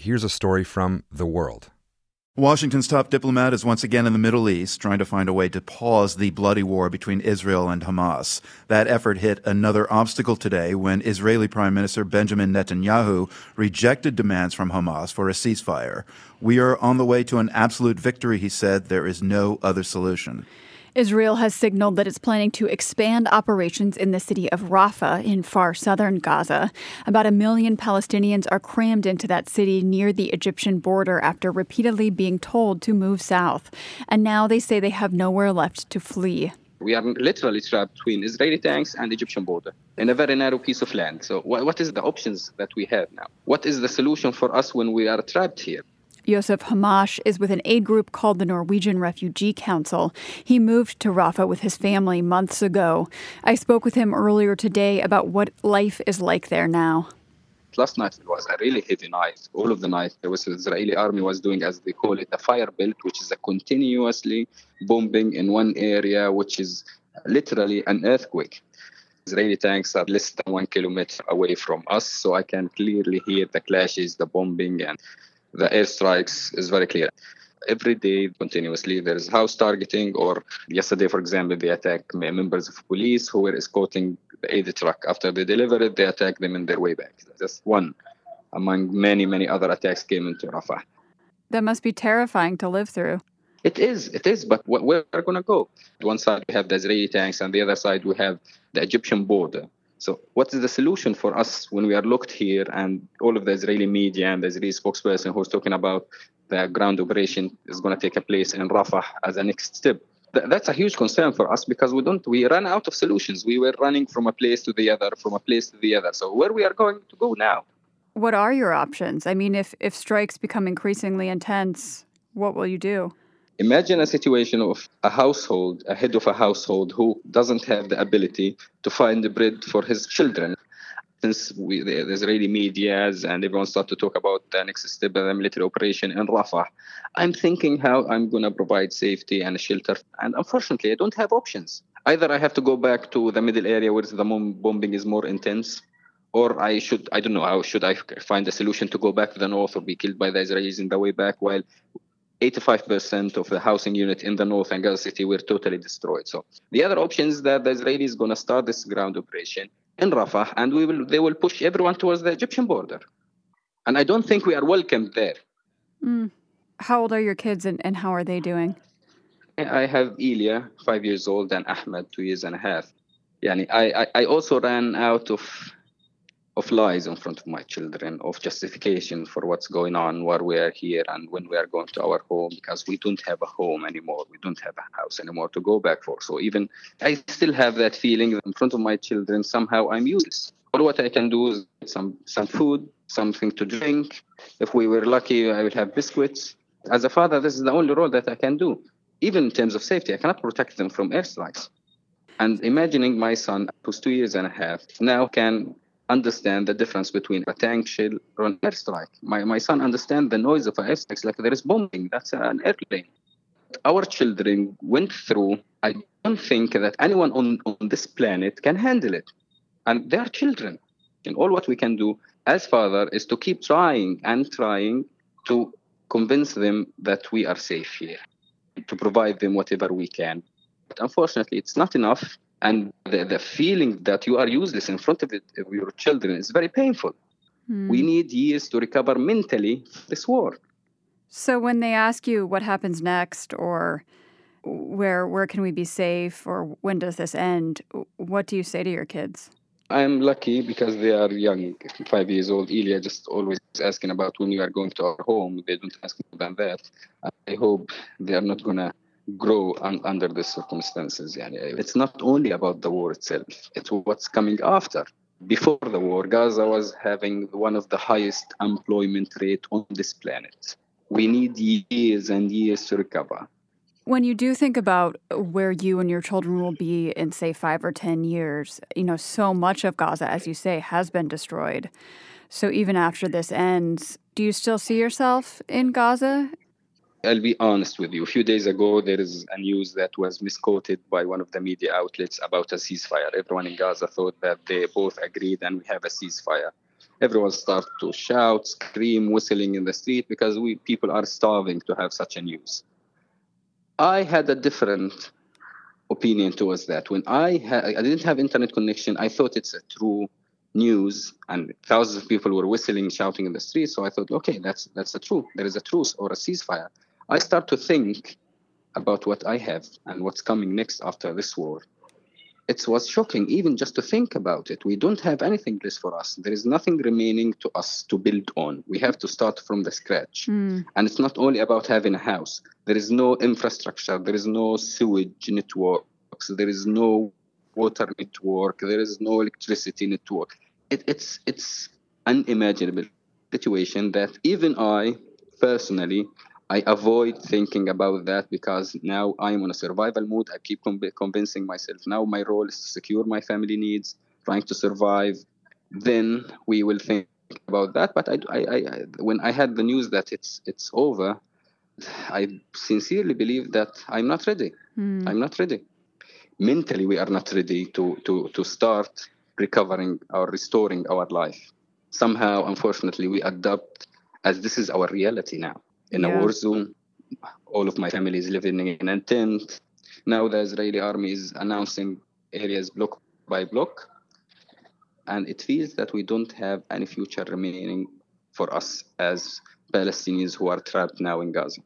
here's a story from The World. Washington's top diplomat is once again in the Middle East, trying to find a way to pause the bloody war between Israel and Hamas. That effort hit another obstacle today when Israeli Prime Minister Benjamin Netanyahu rejected demands from Hamas for a ceasefire. We are on the way to an absolute victory, he said. There is no other solution. Israel has signaled that it's planning to expand operations in the city of Rafah in far southern Gaza. About a million Palestinians are crammed into that city near the Egyptian border after repeatedly being told to move south. And now they say they have nowhere left to flee. We are literally trapped between Israeli tanks and Egyptian border in a very narrow piece of land. So, what is the options that we have now? What is the solution for us when we are trapped here? Yousef Hammash is with an aid group called the Norwegian Refugee Council. He moved to Rafah with his family months ago. I spoke with him earlier today about what life is like there now. Last night it was a really heavy night. All of the night, there was the Israeli army was doing, as they call it, a fire belt, which is a continuously bombing in one area, which is literally an earthquake. Israeli tanks are less than one kilometer away from us, so I can clearly hear the clashes, the bombing, and the airstrikes is very clear. Every day, continuously, there is house targeting, or yesterday, for example, they attack members of police who were escorting the aid truck. After they deliver it, they attack them in their way back. Just one among many, many other attacks came into Rafah. That must be terrifying to live through. It is, it is, but where are we going to go? One side we have the Israeli tanks, and the other side we have the Egyptian border. So, what is the solution for us when we are locked here and all of the Israeli media and the Israeli spokesperson who's talking about the ground operation is going to take a place in Rafah as a next step? Th- that's a huge concern for us because we don't we run out of solutions. We were running from a place to the other, from a place to the other. So, where we are going to go now? What are your options? I mean, if if strikes become increasingly intense, what will you do? Imagine a situation of a household, a head of a household who doesn't have the ability to find the bread for his children. Since we, the Israeli medias and everyone start to talk about the next step of the military operation in Rafah, I'm thinking how I'm going to provide safety and shelter. And unfortunately, I don't have options. Either I have to go back to the middle area where the bombing is more intense, or I should, I don't know, how should I find a solution to go back to the north or be killed by the Israelis in the way back while 85% of the housing unit in the north and Gaza City were totally destroyed. So the other option is that the Israelis going to start this ground operation in Rafah, and we will they will push everyone towards the Egyptian border. And I don't think we are welcomed there. Mm. How old are your kids, and, and how are they doing? I have Elia, five years old, and Ahmad, two years and a half. Yani I, I, I also ran out of of lies in front of my children, of justification for what's going on, why we are here, and when we are going to our home, because we don't have a home anymore. We don't have a house anymore to go back for. So even I still have that feeling in front of my children. Somehow I'm useless. All what I can do is some some food, something to drink. If we were lucky, I would have biscuits. As a father, this is the only role that I can do. Even in terms of safety, I cannot protect them from airstrikes. And imagining my son, who's two years and a half, now can understand the difference between a tank shell or an airstrike. My, my son understands the noise of an airstrike like there is bombing. That's an airplane. Our children went through, I don't think that anyone on, on this planet can handle it. And they are children. And all what we can do as father is to keep trying and trying to convince them that we are safe here, to provide them whatever we can. But unfortunately, it's not enough and the, the feeling that you are useless in front of, it, of your children is very painful. Mm. We need years to recover mentally this war. So when they ask you what happens next or where where can we be safe or when does this end, what do you say to your kids? I'm lucky because they are young, five years old. Elia just always asking about when we are going to our home. They don't ask more than that. I hope they are not gonna grow un- under the circumstances. It's not only about the war itself, it's what's coming after. Before the war, Gaza was having one of the highest employment rate on this planet. We need years and years to recover. When you do think about where you and your children will be in, say, five or 10 years, you know, so much of Gaza, as you say, has been destroyed. So even after this ends, do you still see yourself in Gaza I'll be honest with you. A few days ago, there is a news that was misquoted by one of the media outlets about a ceasefire. Everyone in Gaza thought that they both agreed and we have a ceasefire. everyone started to shout, scream, whistling in the street because we people are starving to have such a news. I had a different opinion towards that. When I ha- I didn't have internet connection, I thought it's a true news, and thousands of people were whistling, shouting in the street. So I thought, okay, that's that's the truth. There is a truce or a ceasefire. I start to think about what I have and what's coming next after this war it was shocking even just to think about it. We don't have anything left for us. There is nothing remaining to us to build on. We have to start from the scratch. Mm. And it's not only about having a house. There is no infrastructure. There is no sewage networks. There is no water network. There is no electricity network. It, it's it's unimaginable situation that even I personally I avoid thinking about that because now I'm on a survival mode. I keep convincing myself now my role is to secure my family needs, trying to survive. Then we will think about that. But I, I, I, when I had the news that it's it's over, I sincerely believe that I'm not ready. Mm. I'm not ready. Mentally, we are not ready to to to start recovering or restoring our life. Somehow, unfortunately, we adapt as this is our reality now in yeah. a war zone. All of my family is living in a tent. Now the Israeli army is announcing areas block by block. And it feels that we don't have any future remaining for us as Palestinians who are trapped now in Gaza.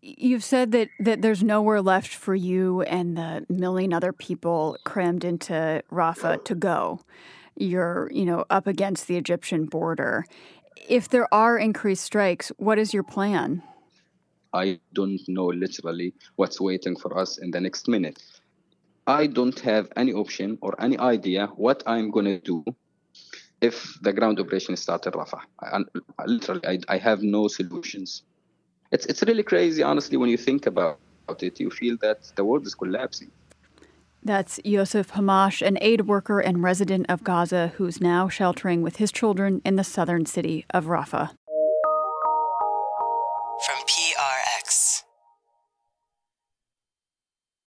You've said that, that there's nowhere left for you and the million other people crammed into Rafah to go. You're, you know, up against the Egyptian border. If there are increased strikes, what is your plan? I don't know literally what's waiting for us in the next minute. I don't have any option or any idea what I'm going to do if the ground operation starts in Rafah. I, literally, I, I have no solutions. It's, it's really crazy, honestly, when you think about it. You feel that the world is collapsing. That's Yousef Hammash, an aid worker and resident of Gaza who's now sheltering with his children in the southern city of Rafah.